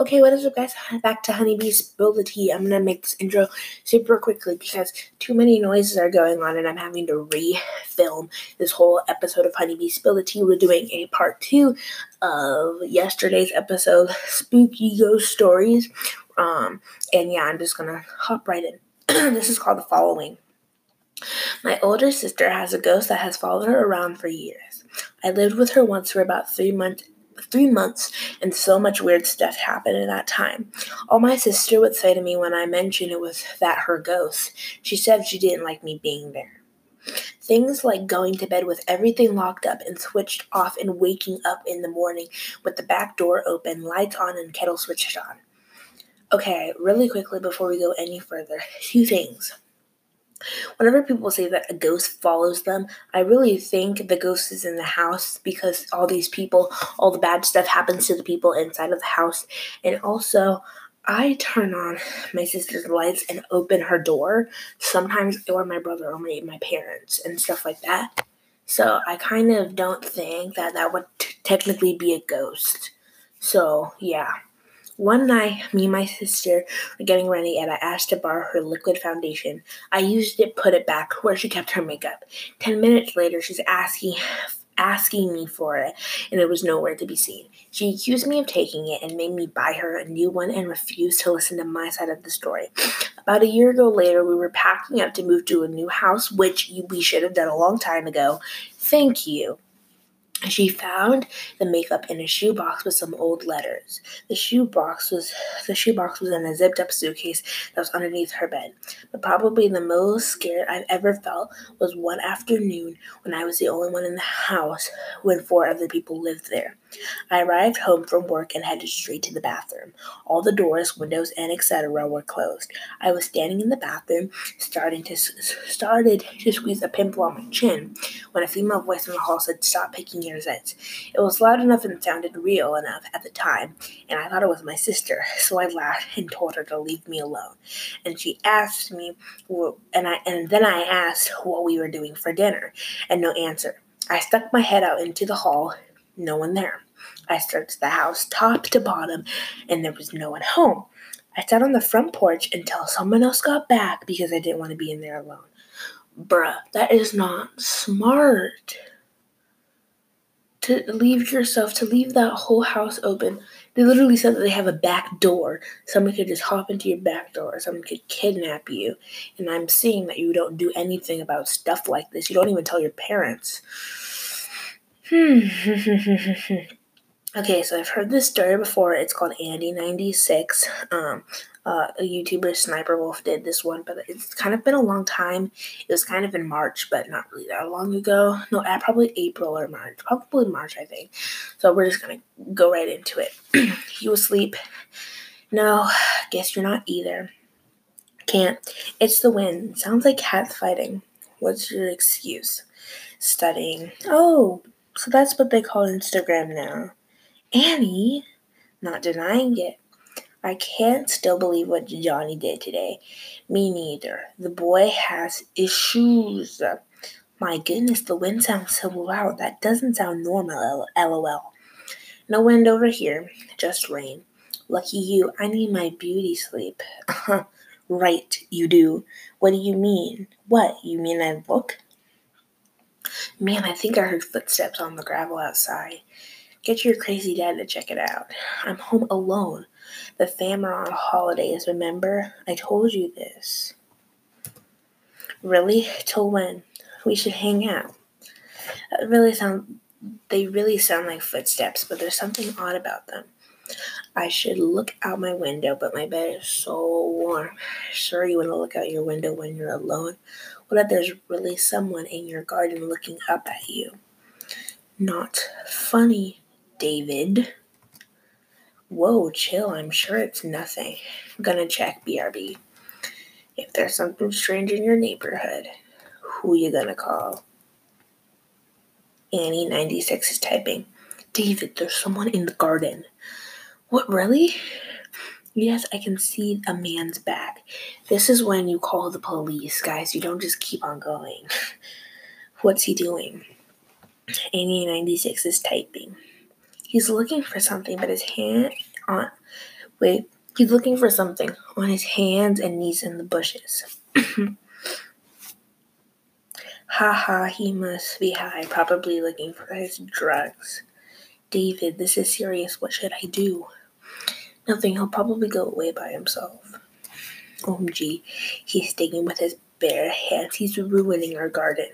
Okay, what is up, guys? Back to Honeybee Spill the Tea. I'm gonna make this intro super quickly because too many noises are going on, and I'm having to re-film this whole episode of Honeybee Spill the Tea. We're doing a part two of yesterday's episode, Spooky Ghost Stories. Um, and yeah, I'm just gonna hop right in. this is called the following. My older sister has a ghost that has followed her around for years. I lived with her once for about three months three months, and so much weird stuff happened in that time. All my sister would say to me when I mentioned it was that her ghost. She said she didn't like me being there. Things like going to bed with everything locked up and switched off and waking up in the morning with the back door open, lights on, and kettle switched on. Okay, really quickly before we go any further, two things. Whenever people say that a ghost follows them, I really think the ghost is in the house because all these people, all the bad stuff happens to the people inside of the house. And also, I turn on my sister's lights and open her door sometimes, or my brother, or my, my parents, and stuff like that. So I kind of don't think that that would t- technically be a ghost. So, yeah. One night, me and my sister were getting ready, and I asked to borrow her liquid foundation. I used it, put it back where she kept her makeup. Ten minutes later, she's asking asking me for it, and it was nowhere to be seen. She accused me of taking it and made me buy her a new one and refused to listen to my side of the story. About a year ago later, we were packing up to move to a new house, which we should have done a long time ago. Thank you. She found the makeup in a shoebox with some old letters. The shoebox was the shoebox was in a zipped up suitcase that was underneath her bed. But probably the most scared I've ever felt was one afternoon when I was the only one in the house when four other people lived there. I arrived home from work and headed straight to the bathroom. All the doors, windows, and etc. were closed. I was standing in the bathroom, starting to started to squeeze a pimple on my chin, when a female voice in the hall said, "Stop picking your zits." It was loud enough and sounded real enough at the time, and I thought it was my sister, so I laughed and told her to leave me alone. And she asked me, and I and then I asked what we were doing for dinner, and no answer. I stuck my head out into the hall, no one there. I searched the house top to bottom, and there was no one home. I sat on the front porch until someone else got back because I didn't want to be in there alone. Bruh, that is not smart. To leave yourself, to leave that whole house open. They literally said that they have a back door. Someone could just hop into your back door. Someone could kidnap you. And I'm seeing that you don't do anything about stuff like this. You don't even tell your parents. Hmm. okay, so I've heard this story before. It's called Annie96. Um, uh, a YouTuber, Sniper Wolf, did this one, but it's kind of been a long time. It was kind of in March, but not really that long ago. No, at probably April or March. Probably March, I think. So we're just gonna go right into it. you asleep? No, guess you're not either. Can't. It's the wind. Sounds like cats fighting. What's your excuse? Studying. Oh, so that's what they call Instagram now. Annie, not denying it. I can't still believe what Johnny did today. Me neither. The boy has issues. My goodness, the wind sounds so loud. That doesn't sound normal, lol. No wind over here, just rain. Lucky you, I need my beauty sleep. right, you do. What do you mean? What, you mean I look? Man, I think I heard footsteps on the gravel outside. Get your crazy dad to check it out. I'm home alone. The fam are on holidays, remember? I told you this. Really? Till when? We should hang out. That really sound they really sound like footsteps, but there's something odd about them. I should look out my window, but my bed is so warm. Sure, you want to look out your window when you're alone? What if there's really someone in your garden looking up at you? Not funny, David. Whoa, chill. I'm sure it's nothing. I'm gonna check BRB. If there's something strange in your neighborhood, who you gonna call? Annie96 is typing. David, there's someone in the garden. What, really? Yes, I can see a man's back. This is when you call the police, guys. You don't just keep on going. What's he doing? Annie96 is typing. He's looking for something, but his hand on Wait, he's looking for something on his hands and knees in the bushes. ha ha, he must be high, probably looking for his drugs. David, this is serious. What should I do? Nothing. He'll probably go away by himself. OMG, he's digging with his bare hands. He's ruining our garden.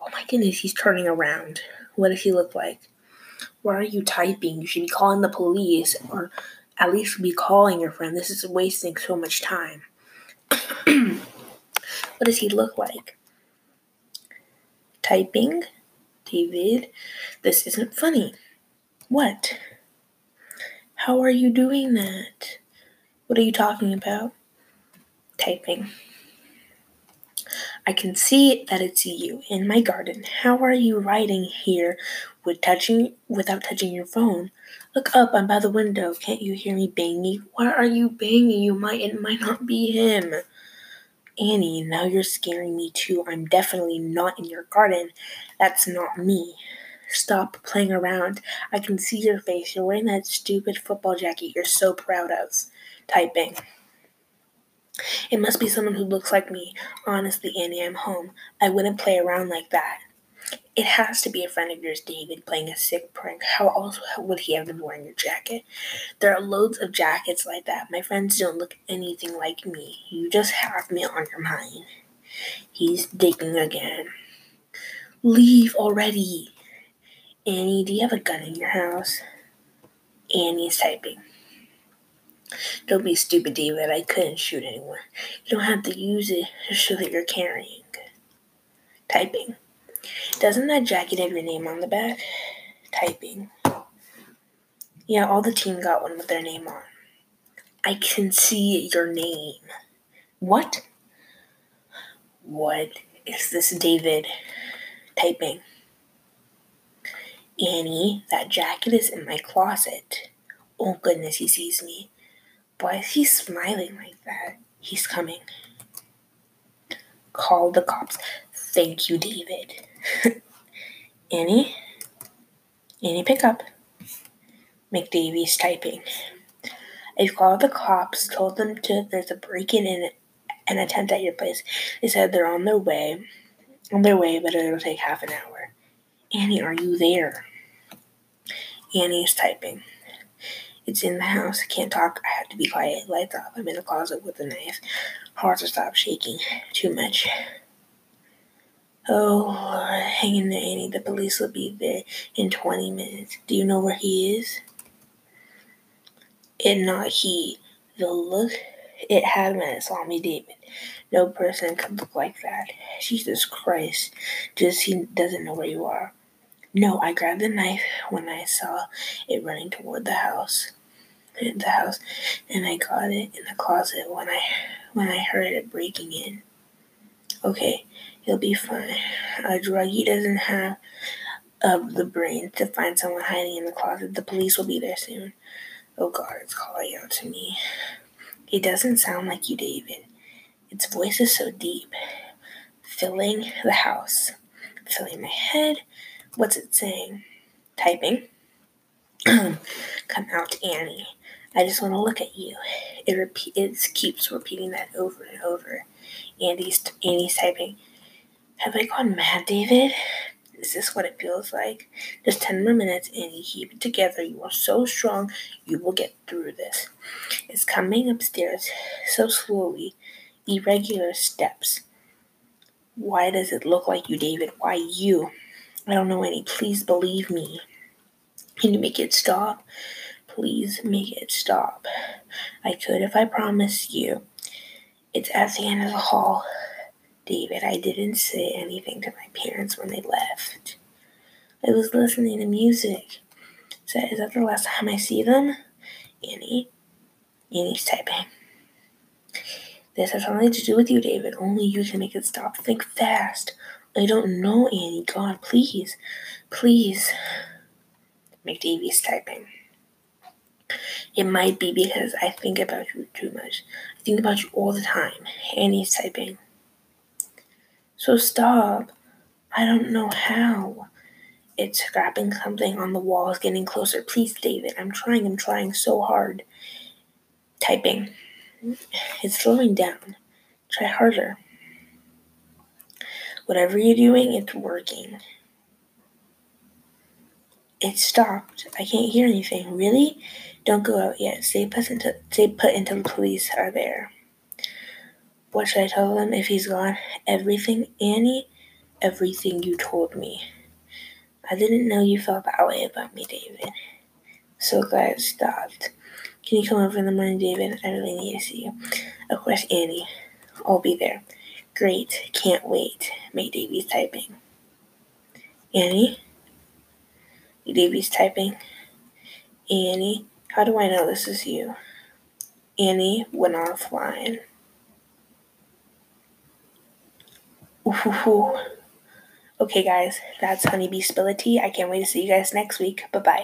Oh my goodness, he's turning around. What does he look like? Why are you typing? You should be calling the police or at least be calling your friend. This is wasting so much time. what does he look like? Typing? David, this isn't funny. What? How are you doing that? What are you talking about? Typing. I can see that it's you in my garden. How are you writing here with touching without touching your phone? Look up, I'm by the window. Can't you hear me banging? Why are you banging? You might it might not be him. Annie, now you're scaring me too. I'm definitely not in your garden. That's not me. Stop playing around. I can see your face. You're wearing that stupid football jacket you're so proud of. Typing. It must be someone who looks like me. Honestly, Annie, I'm home. I wouldn't play around like that. It has to be a friend of yours, David, playing a sick prank. How else would he have been wearing your jacket? There are loads of jackets like that. My friends don't look anything like me. You just have me on your mind. He's digging again. Leave already. Annie, do you have a gun in your house? Annie's typing. Don't be stupid, David. I couldn't shoot anyone. You don't have to use it to show that you're carrying. Typing. Doesn't that jacket have your name on the back? Typing. Yeah, all the team got one with their name on. I can see your name. What? What is this, David? Typing. Annie, that jacket is in my closet. Oh goodness, he sees me. Why is he smiling like that? He's coming. Call the cops. Thank you, David. Annie? Annie, pick up. McDavies typing. I've called the cops, told them to there's a break-in and an attempt at your place. They said they're on their way. On their way, but it'll take half an hour. Annie, are you there? Annie is typing. It's in the house. I can't talk. I have to be quiet. Lights off. I'm in the closet with a knife. Hard to stop shaking. Too much. Oh. Hang in there, Annie. The police will be there in 20 minutes. Do you know where he is? And not he. The look it had when it saw me, David. No person could look like that. Jesus Christ. Just he doesn't know where you are. No, I grabbed the knife when I saw it running toward the house. The house, and I got it in the closet when I when I heard it breaking in. Okay, he'll be fine. A druggie doesn't have uh, the brain to find someone hiding in the closet. The police will be there soon. Oh God, it's calling out to me. It doesn't sound like you, David. Its voice is so deep, filling the house, filling my head, What's it saying? Typing. Come out, Annie. I just want to look at you. It repeat, it keeps repeating that over and over. Andy's Annie's typing. Have I gone mad, David? Is this what it feels like? Just ten more minutes, Annie. Keep it together. You are so strong. You will get through this. It's coming upstairs so slowly, irregular steps. Why does it look like you, David? Why you? I don't know any. Please believe me. Can you make it stop? Please make it stop. I could if I promised you. It's at the end of the hall. David, I didn't say anything to my parents when they left. I was listening to music. So is that the last time I see them? Annie. Annie's typing. This has nothing to do with you, David. Only you can make it stop. Think fast. I don't know, Annie. God, please. Please. McDavies typing. It might be because I think about you too much. I think about you all the time. Annie's typing. So stop. I don't know how. It's scrapping something on the wall. It's getting closer. Please, David. I'm trying. I'm trying so hard. Typing. It's slowing down. Try harder. Whatever you're doing, it's working. It stopped. I can't hear anything. Really? Don't go out yet. Stay put until, stay put until the police are there. What should I tell them if he's gone? Everything, Annie? Everything you told me. I didn't know you felt that way about me, David. So glad it stopped. Can you come over in the morning, David? I really need to see you. Of course, Annie. I'll be there. Great. Can't wait. Make Davy's typing. Annie? Davy's typing. Annie? How do I know this is you? Annie went offline. Ooh. Okay, guys, that's Honeybee Spility. I can't wait to see you guys next week. Bye bye.